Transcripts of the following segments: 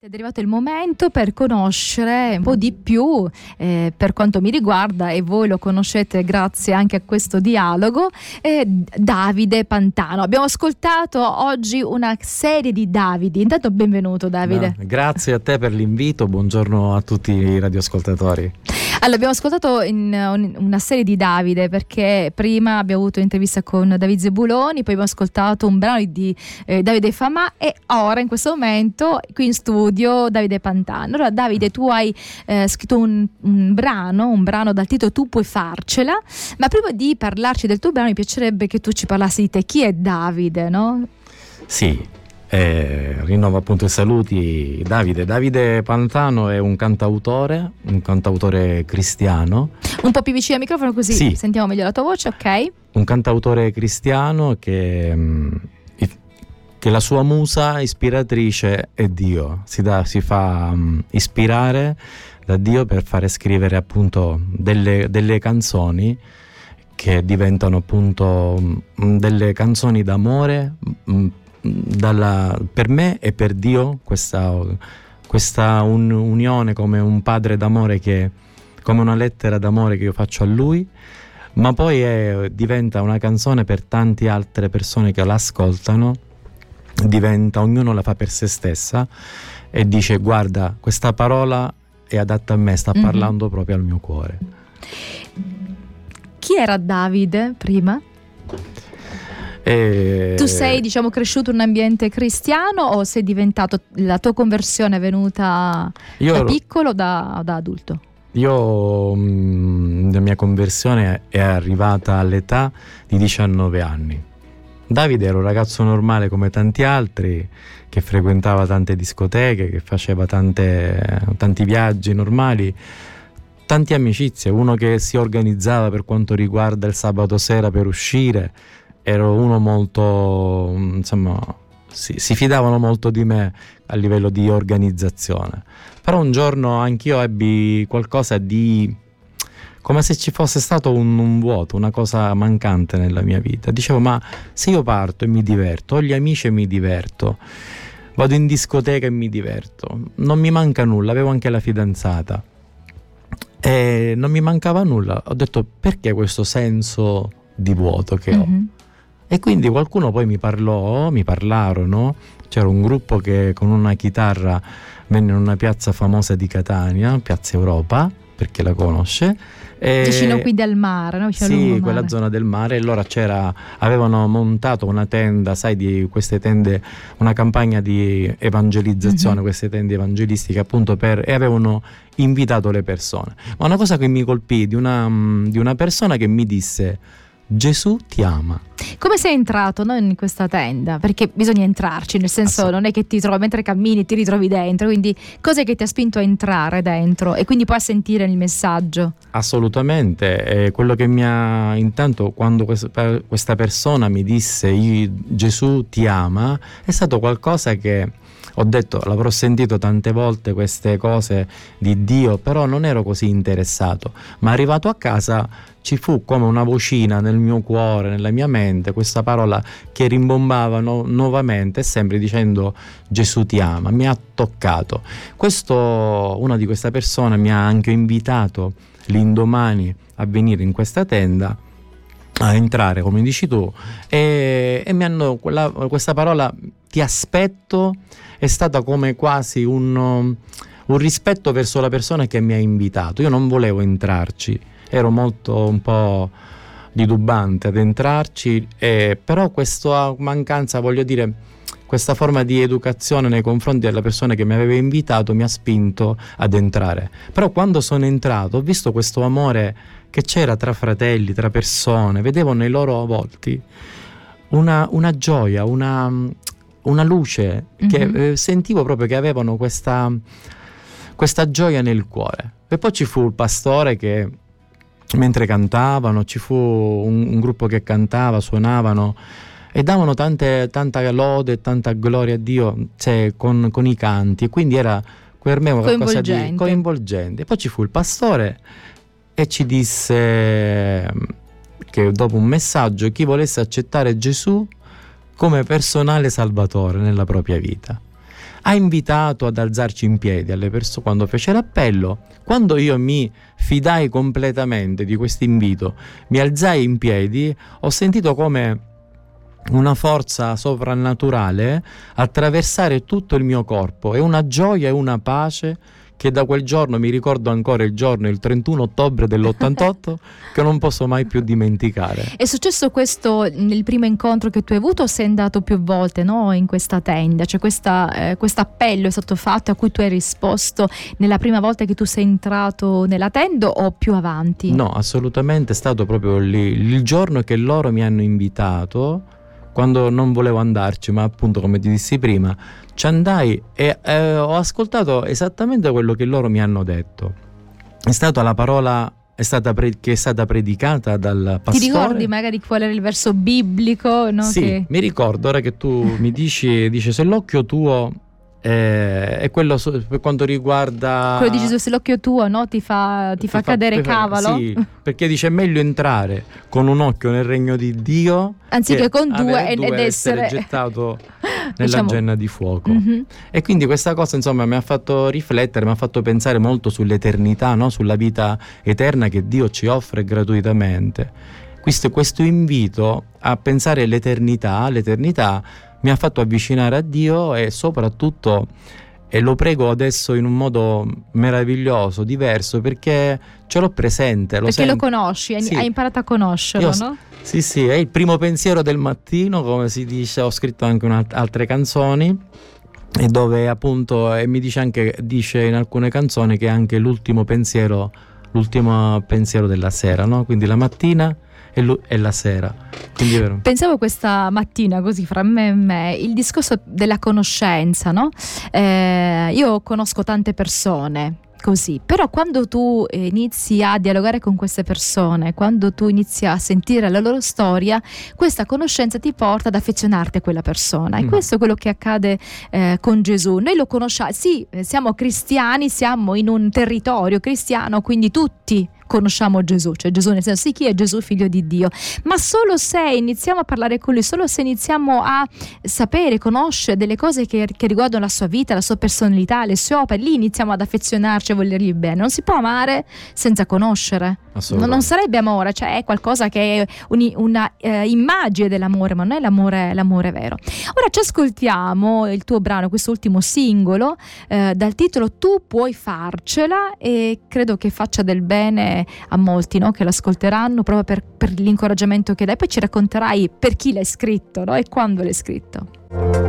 È arrivato il momento per conoscere un po' di più eh, per quanto mi riguarda e voi lo conoscete grazie anche a questo dialogo, eh, Davide Pantano. Abbiamo ascoltato oggi una serie di Davidi. Intanto benvenuto Davide. No, grazie a te per l'invito, buongiorno a tutti i radioascoltatori. Allora, abbiamo ascoltato in, una serie di Davide perché prima abbiamo avuto un'intervista con Davide Zebuloni, poi abbiamo ascoltato un brano di eh, Davide Famà e ora in questo momento qui in studio Davide Pantano. Allora Davide tu hai eh, scritto un, un, brano, un brano dal titolo Tu puoi farcela, ma prima di parlarci del tuo brano mi piacerebbe che tu ci parlassi di te. Chi è Davide, no? Sì, eh, rinnovo appunto i saluti Davide. Davide Pantano è un cantautore, un cantautore cristiano. Un po' più vicino al microfono così sì. sentiamo meglio la tua voce, ok? Un cantautore cristiano che, mm, che la sua musa ispiratrice è Dio, si, da, si fa um, ispirare da Dio per fare scrivere appunto delle, delle canzoni che diventano appunto um, delle canzoni d'amore dalla, per me e per Dio questa, questa un, unione come un padre d'amore che come una lettera d'amore che io faccio a lui ma poi è, diventa una canzone per tante altre persone che l'ascoltano diventa ognuno la fa per se stessa e dice guarda questa parola è adatta a me sta mm-hmm. parlando proprio al mio cuore chi era Davide prima? E... Tu sei diciamo cresciuto in un ambiente cristiano o sei diventato, la tua conversione è venuta Io da ero... piccolo o da, da, adulto? Io, mm, la mia conversione è arrivata all'età di 19 anni. Davide era un ragazzo normale come tanti altri, che frequentava tante discoteche, che faceva tante, tanti viaggi normali, tante amicizie, uno che si organizzava per quanto riguarda il sabato sera per uscire, ero uno molto, insomma, si, si, fidavano molto di me a livello di organizzazione. Però un giorno anch'io ebbi qualcosa di... come se ci fosse stato un, un vuoto, una cosa mancante nella mia vita. Dicevo, ma se io parto e mi diverto, ho gli amici e mi diverto, vado in discoteca e mi diverto, non mi manca nulla, avevo anche la fidanzata. E non mi mancava nulla. Ho detto perché questo senso di vuoto che ho? Mm-hmm. E quindi qualcuno poi mi parlò, mi parlarono, c'era un gruppo che con una chitarra venne in una piazza famosa di Catania, Piazza Europa, perché la conosce. E Vicino qui del mare, no? Vicino sì, quella mare. zona del mare. E allora c'era, avevano montato una tenda, sai, di queste tende, una campagna di evangelizzazione, mm-hmm. queste tende evangelistiche appunto per, e avevano invitato le persone. Ma una cosa che mi colpì di una, di una persona che mi disse Gesù ti ama. Come sei entrato no, in questa tenda? Perché bisogna entrarci, nel senso non è che ti trovi mentre cammini ti ritrovi dentro, quindi cos'è che ti ha spinto a entrare dentro e quindi poi a sentire il messaggio? Assolutamente, eh, quello che mi ha intanto quando questa persona mi disse Gesù ti ama è stato qualcosa che ho detto, l'avrò sentito tante volte queste cose di Dio, però non ero così interessato. Ma arrivato a casa ci fu come una vocina nel mio cuore, nella mia mente, questa parola che rimbombava no, nuovamente, sempre dicendo Gesù ti ama, mi ha toccato. Questo, una di queste persone mi ha anche invitato l'indomani a venire in questa tenda a entrare, come dici tu, e, e mi hanno quella, questa parola ti aspetto è stata come quasi un, un rispetto verso la persona che mi ha invitato. Io non volevo entrarci, ero molto un po' titubante ad entrarci, eh, però questa mancanza, voglio dire, questa forma di educazione nei confronti della persona che mi aveva invitato mi ha spinto ad entrare. Però quando sono entrato ho visto questo amore che c'era tra fratelli, tra persone, vedevo nei loro volti una, una gioia, una, una luce che mm-hmm. eh, sentivo proprio che avevano questa, questa gioia nel cuore. E poi ci fu il pastore che mentre cantavano, ci fu un, un gruppo che cantava, suonavano e davano tante, tanta lode e tanta gloria a Dio cioè, con, con, i canti. E quindi era per me qualcosa di coinvolgente. Poi ci fu il pastore e ci disse che dopo un messaggio chi volesse accettare Gesù come personale salvatore nella propria vita. Ha invitato ad alzarci in piedi alle persone quando fece l'appello. Quando io mi fidai completamente di questo invito, mi alzai in piedi, ho sentito come una forza sovrannaturale attraversare tutto il mio corpo e una gioia e una pace che da quel giorno mi ricordo ancora il giorno, il 31 ottobre dell'88, che non posso mai più dimenticare. È successo questo nel primo incontro che tu hai avuto o sei andato più volte no, in questa tenda? Cioè questo eh, appello è stato fatto a cui tu hai risposto nella prima volta che tu sei entrato nella tenda o più avanti? No, assolutamente è stato proprio lì, il giorno che loro mi hanno invitato quando non volevo andarci, ma appunto come ti dissi prima, ci andai e eh, ho ascoltato esattamente quello che loro mi hanno detto. È stata la parola è stata pre- che è stata predicata dal pastore. Ti ricordi magari qual era il verso biblico? No? Sì, che... mi ricordo ora che tu mi dici, dice se l'occhio tuo eh, e quello su, per quanto riguarda. Quello di Gesù, se l'occhio tuo no, ti fa, ti ti fa, fa cadere cavalo. Sì, perché dice: è meglio entrare con un occhio nel regno di Dio anziché con due, ed essere, essere gettato nella diciamo, genna di fuoco. Mm-hmm. E quindi questa cosa, insomma, mi ha fatto riflettere, mi ha fatto pensare molto sull'eternità, no? sulla vita eterna che Dio ci offre gratuitamente. Questo, questo invito a pensare all'eternità, all'eternità mi ha fatto avvicinare a Dio e soprattutto e lo prego adesso in un modo meraviglioso, diverso, perché ce l'ho presente. Lo perché sento. lo conosci, hai, sì. imparato a conoscerlo, Io, no? Sì, sì, è il primo pensiero del mattino, come si dice, ho scritto anche altre canzoni e dove appunto e mi dice anche dice in alcune canzoni che è anche l'ultimo pensiero l'ultimo pensiero della sera no? quindi la mattina e, lo, e la sera. Pensavo questa mattina così fra me e me il discorso della conoscenza, no? Eh, io conosco tante persone così. Però quando tu eh, inizi a dialogare con queste persone, quando tu inizi a sentire la loro storia, questa conoscenza ti porta ad affezionarti a quella persona. E mm. questo è quello che accade eh, con Gesù. Noi lo conosciamo, sì, siamo cristiani, siamo in un territorio cristiano, quindi tutti conosciamo Gesù, cioè Gesù nel senso sì chi è Gesù figlio di Dio, ma solo se iniziamo a parlare con lui, solo se iniziamo a sapere, conoscere delle cose che, che riguardano la sua vita, la sua personalità, le sue opere, lì iniziamo ad affezionarci, a volergli bene. Non si può amare senza conoscere. Non sarebbe amore, cioè è qualcosa che è un, una eh, dell'amore, ma non è l'amore, l'amore vero. Ora ci ascoltiamo il tuo brano, questo ultimo singolo, eh, dal titolo Tu puoi farcela e credo che faccia del bene a molti no? che l'ascolteranno proprio per, per, l'incoraggiamento che dai. Poi ci racconterai per chi l'hai scritto no? e quando l'hai scritto.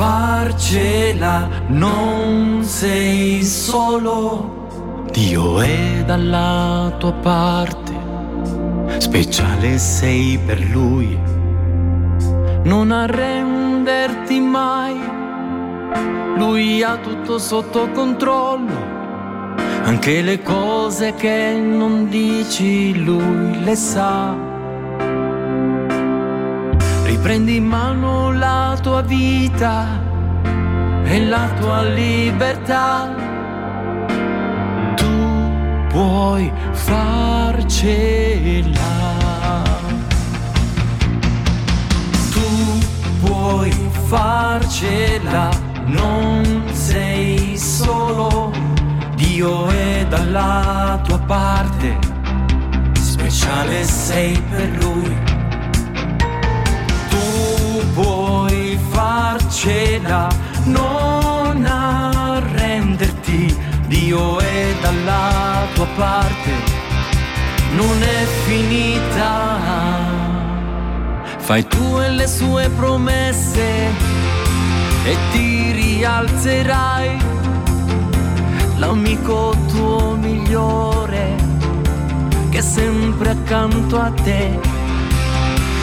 Farcela, non sei solo. Dio è dalla tua parte, speciale sei per Lui. Non arrenderti mai lui ha tutto sotto controllo. Anche le cose che non dici, lui le sa. Riprendi in mano la tua vita e la tua libertà. Tu puoi farcela. Tu puoi farcela non sei solo, Dio è dalla tua parte, speciale sei per Lui. Farcela, non arrenderti, Dio è dalla tua parte, non è finita. Fai tu e le sue promesse e ti rialzerai, l'amico tuo migliore che è sempre accanto a te,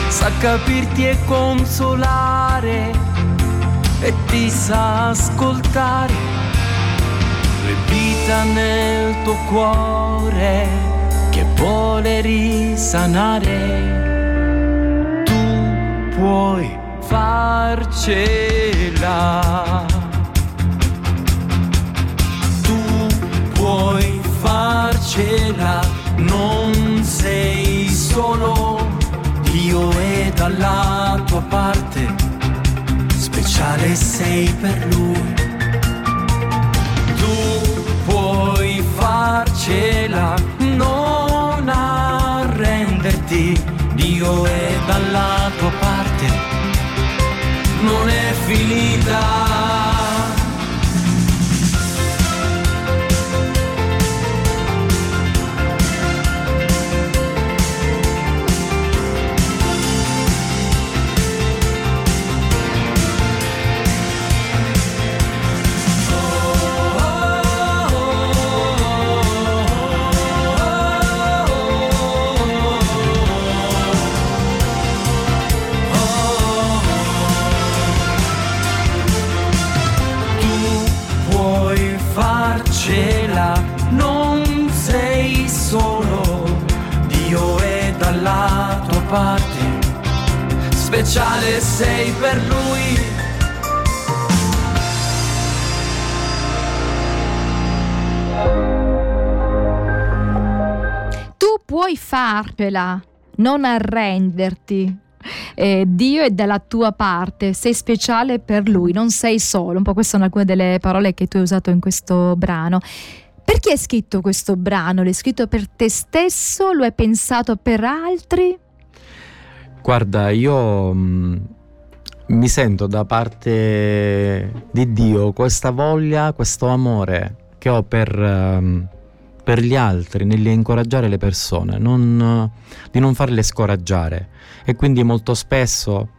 sa capirti e consolare e ti sa ascoltare, vita nel tuo cuore che vuole risanare, tu puoi farcela. Tu puoi farcela, non sei solo, Dio è dalla tua parte, speciale sei per lui. Tu puoi farcela, non arrenderti, Dio è dalla tua parte, non è finita. Dalla tua parte, speciale sei per lui. Tu puoi farcela, non arrenderti. Eh, Dio è dalla tua parte, sei speciale per Lui, non sei solo. Un po' queste sono alcune delle parole che tu hai usato in questo brano. Perché hai scritto questo brano? L'hai scritto per te stesso? Lo hai pensato per altri? Guarda, io mh, mi sento da parte di Dio questa voglia, questo amore che ho per, ehm, per gli altri, nell'incoraggiare le persone, non, di non farle scoraggiare. E quindi molto spesso,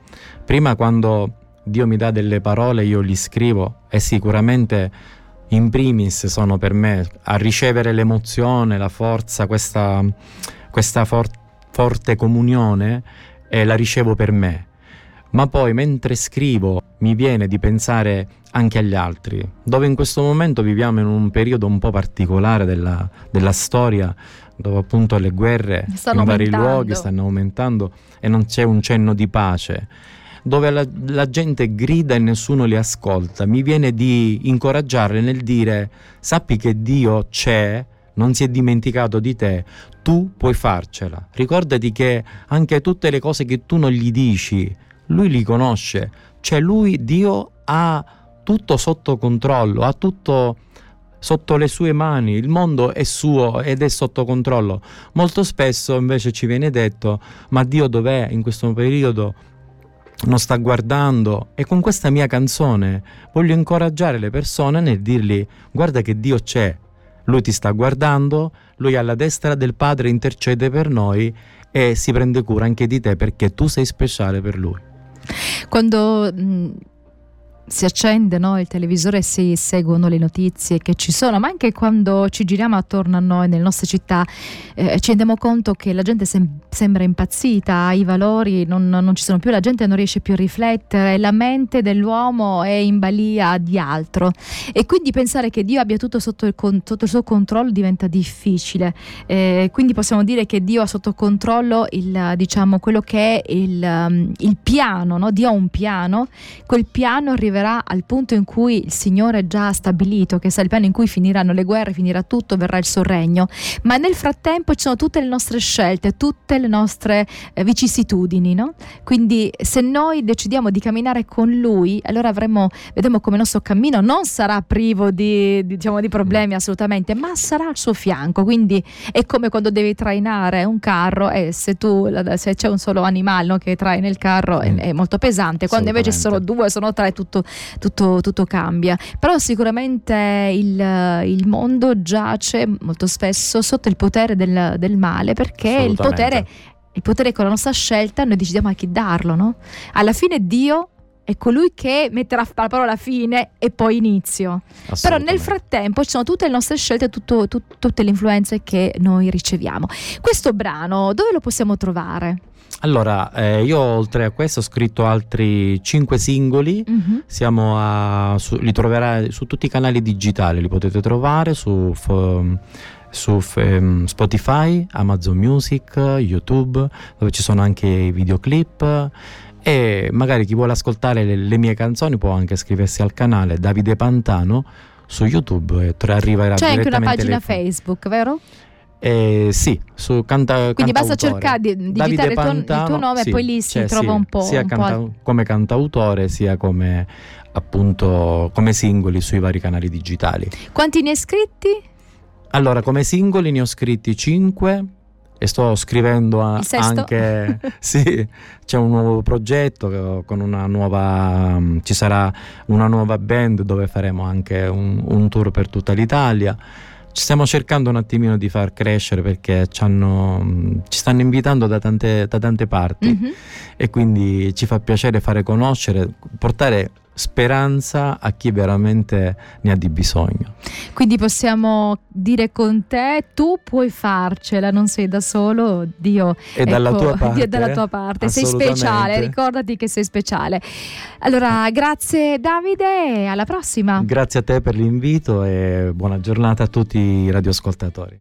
prima quando Dio mi dà delle parole, io li scrivo e sicuramente in primis sono per me a ricevere l'emozione, la forza, questa, questa for- forte comunione e la ricevo per me. Ma poi mentre scrivo mi viene di pensare anche agli altri, dove in questo momento viviamo in un periodo un po' particolare della, della storia, dove appunto le guerre Stanno in vari aumentando. luoghi stanno aumentando e non c'è un cenno di pace, dove la, la gente grida e nessuno li ascolta. Mi viene di incoraggiarle nel dire sappi che Dio c'è, non si è dimenticato di te, tu puoi farcela. Ricordati che anche tutte le cose che tu non gli dici, lui li conosce. Cioè lui, Dio, ha tutto sotto controllo, ha tutto sotto le sue mani, il mondo è suo ed è sotto controllo. Molto spesso invece ci viene detto, ma Dio dov'è in questo periodo? Non sta guardando e con questa mia canzone voglio incoraggiare le persone nel dirgli guarda che Dio c'è, lui ti sta guardando, lui alla destra del Padre intercede per noi e si prende cura anche di te perché tu sei speciale per lui. Quando mh, si accende no, il televisore e si seguono le notizie che ci sono, ma anche quando ci giriamo attorno a noi nelle nostre città, eh, ci rendiamo conto che la gente sem- sembra impazzita, i valori non, non ci sono più, la gente non riesce più a riflettere, la mente dell'uomo è in balia di altro e quindi pensare che Dio abbia tutto sotto il, con- sotto il suo controllo diventa difficile. Eh, quindi possiamo dire che Dio ha sotto controllo il, diciamo, quello che è il, um, il piano, no? Dio ha un piano, quel piano arriverà al punto in cui il Signore già ha stabilito, che sarà il piano in cui finiranno le guerre, finirà tutto, verrà il suo regno, ma nel frattempo ci sono tutte le nostre scelte, tutte le nostre eh, vicissitudini, no? Quindi se noi decidiamo di camminare con Lui, allora avremo, vedremo come il nostro cammino non sarà privo di, di, diciamo, di problemi assolutamente, ma sarà al suo fianco, quindi è come quando devi trainare un carro e se tu se c'è un solo animale no, che traina il carro è, Mm. è molto pesante, quando invece sono due, sono tre, tutto, tutto, tutto cambia. Però sicuramente il, il mondo giace molto spesso sotto il potere del, del male perché il potere, il potere con la nostra scelta noi decidiamo a chi darlo, no? Alla fine Dio è colui che metterà la parola fine e poi inizio. Però nel frattempo ci sono tutte le nostre scelte, tutto- tut- tutte le influenze che noi riceviamo. Questo brano dove lo possiamo trovare? Allora, eh, io oltre a questo ho scritto altri cinque singoli. Mhm. Siamo a, su- li troverai su tutti i canali digitali, li potete trovare su, f- su f- ehm, Spotify, Amazon Music, YouTube, dove ci sono anche i videoclip. E magari chi vuole ascoltare le, le mie canzoni può anche iscriversi al canale Davide Pantano su YouTube e arriverà C'è anche una pagina le- Facebook, vero? Eh, sì, su canta, Quindi basta cercare di digitare il tuo, il tuo Pantano, nome sì, e poi lì si cioè, trova sì, un po'. sia un po' canta- come cantautore sia come appunto come singoli sui vari canali digitali. Quanti ne hai scritti? Allora, come singoli ne ho scritti 5 e sto scrivendo a- anche sì, c'è un nuovo progetto con una nuova mm, ci sarà una nuova band dove faremo anche un, un tour per tutta l'Italia. Ci stiamo cercando un attimino di far crescere perché ci, hanno- mm, ci stanno invitando da tante, da tante parti Mhm. e quindi ci fa piacere fare conoscere, portare speranza a chi veramente ne ha di bisogno. Quindi possiamo dire con te, tu puoi farcela, non sei da solo, Dio dalla ecco, tua parte. Dio è dalla tua parte, sei speciale, ricordati che sei speciale. Allora, grazie Davide, alla prossima. Grazie a te per l'invito e buona giornata a tutti i radioascoltatori.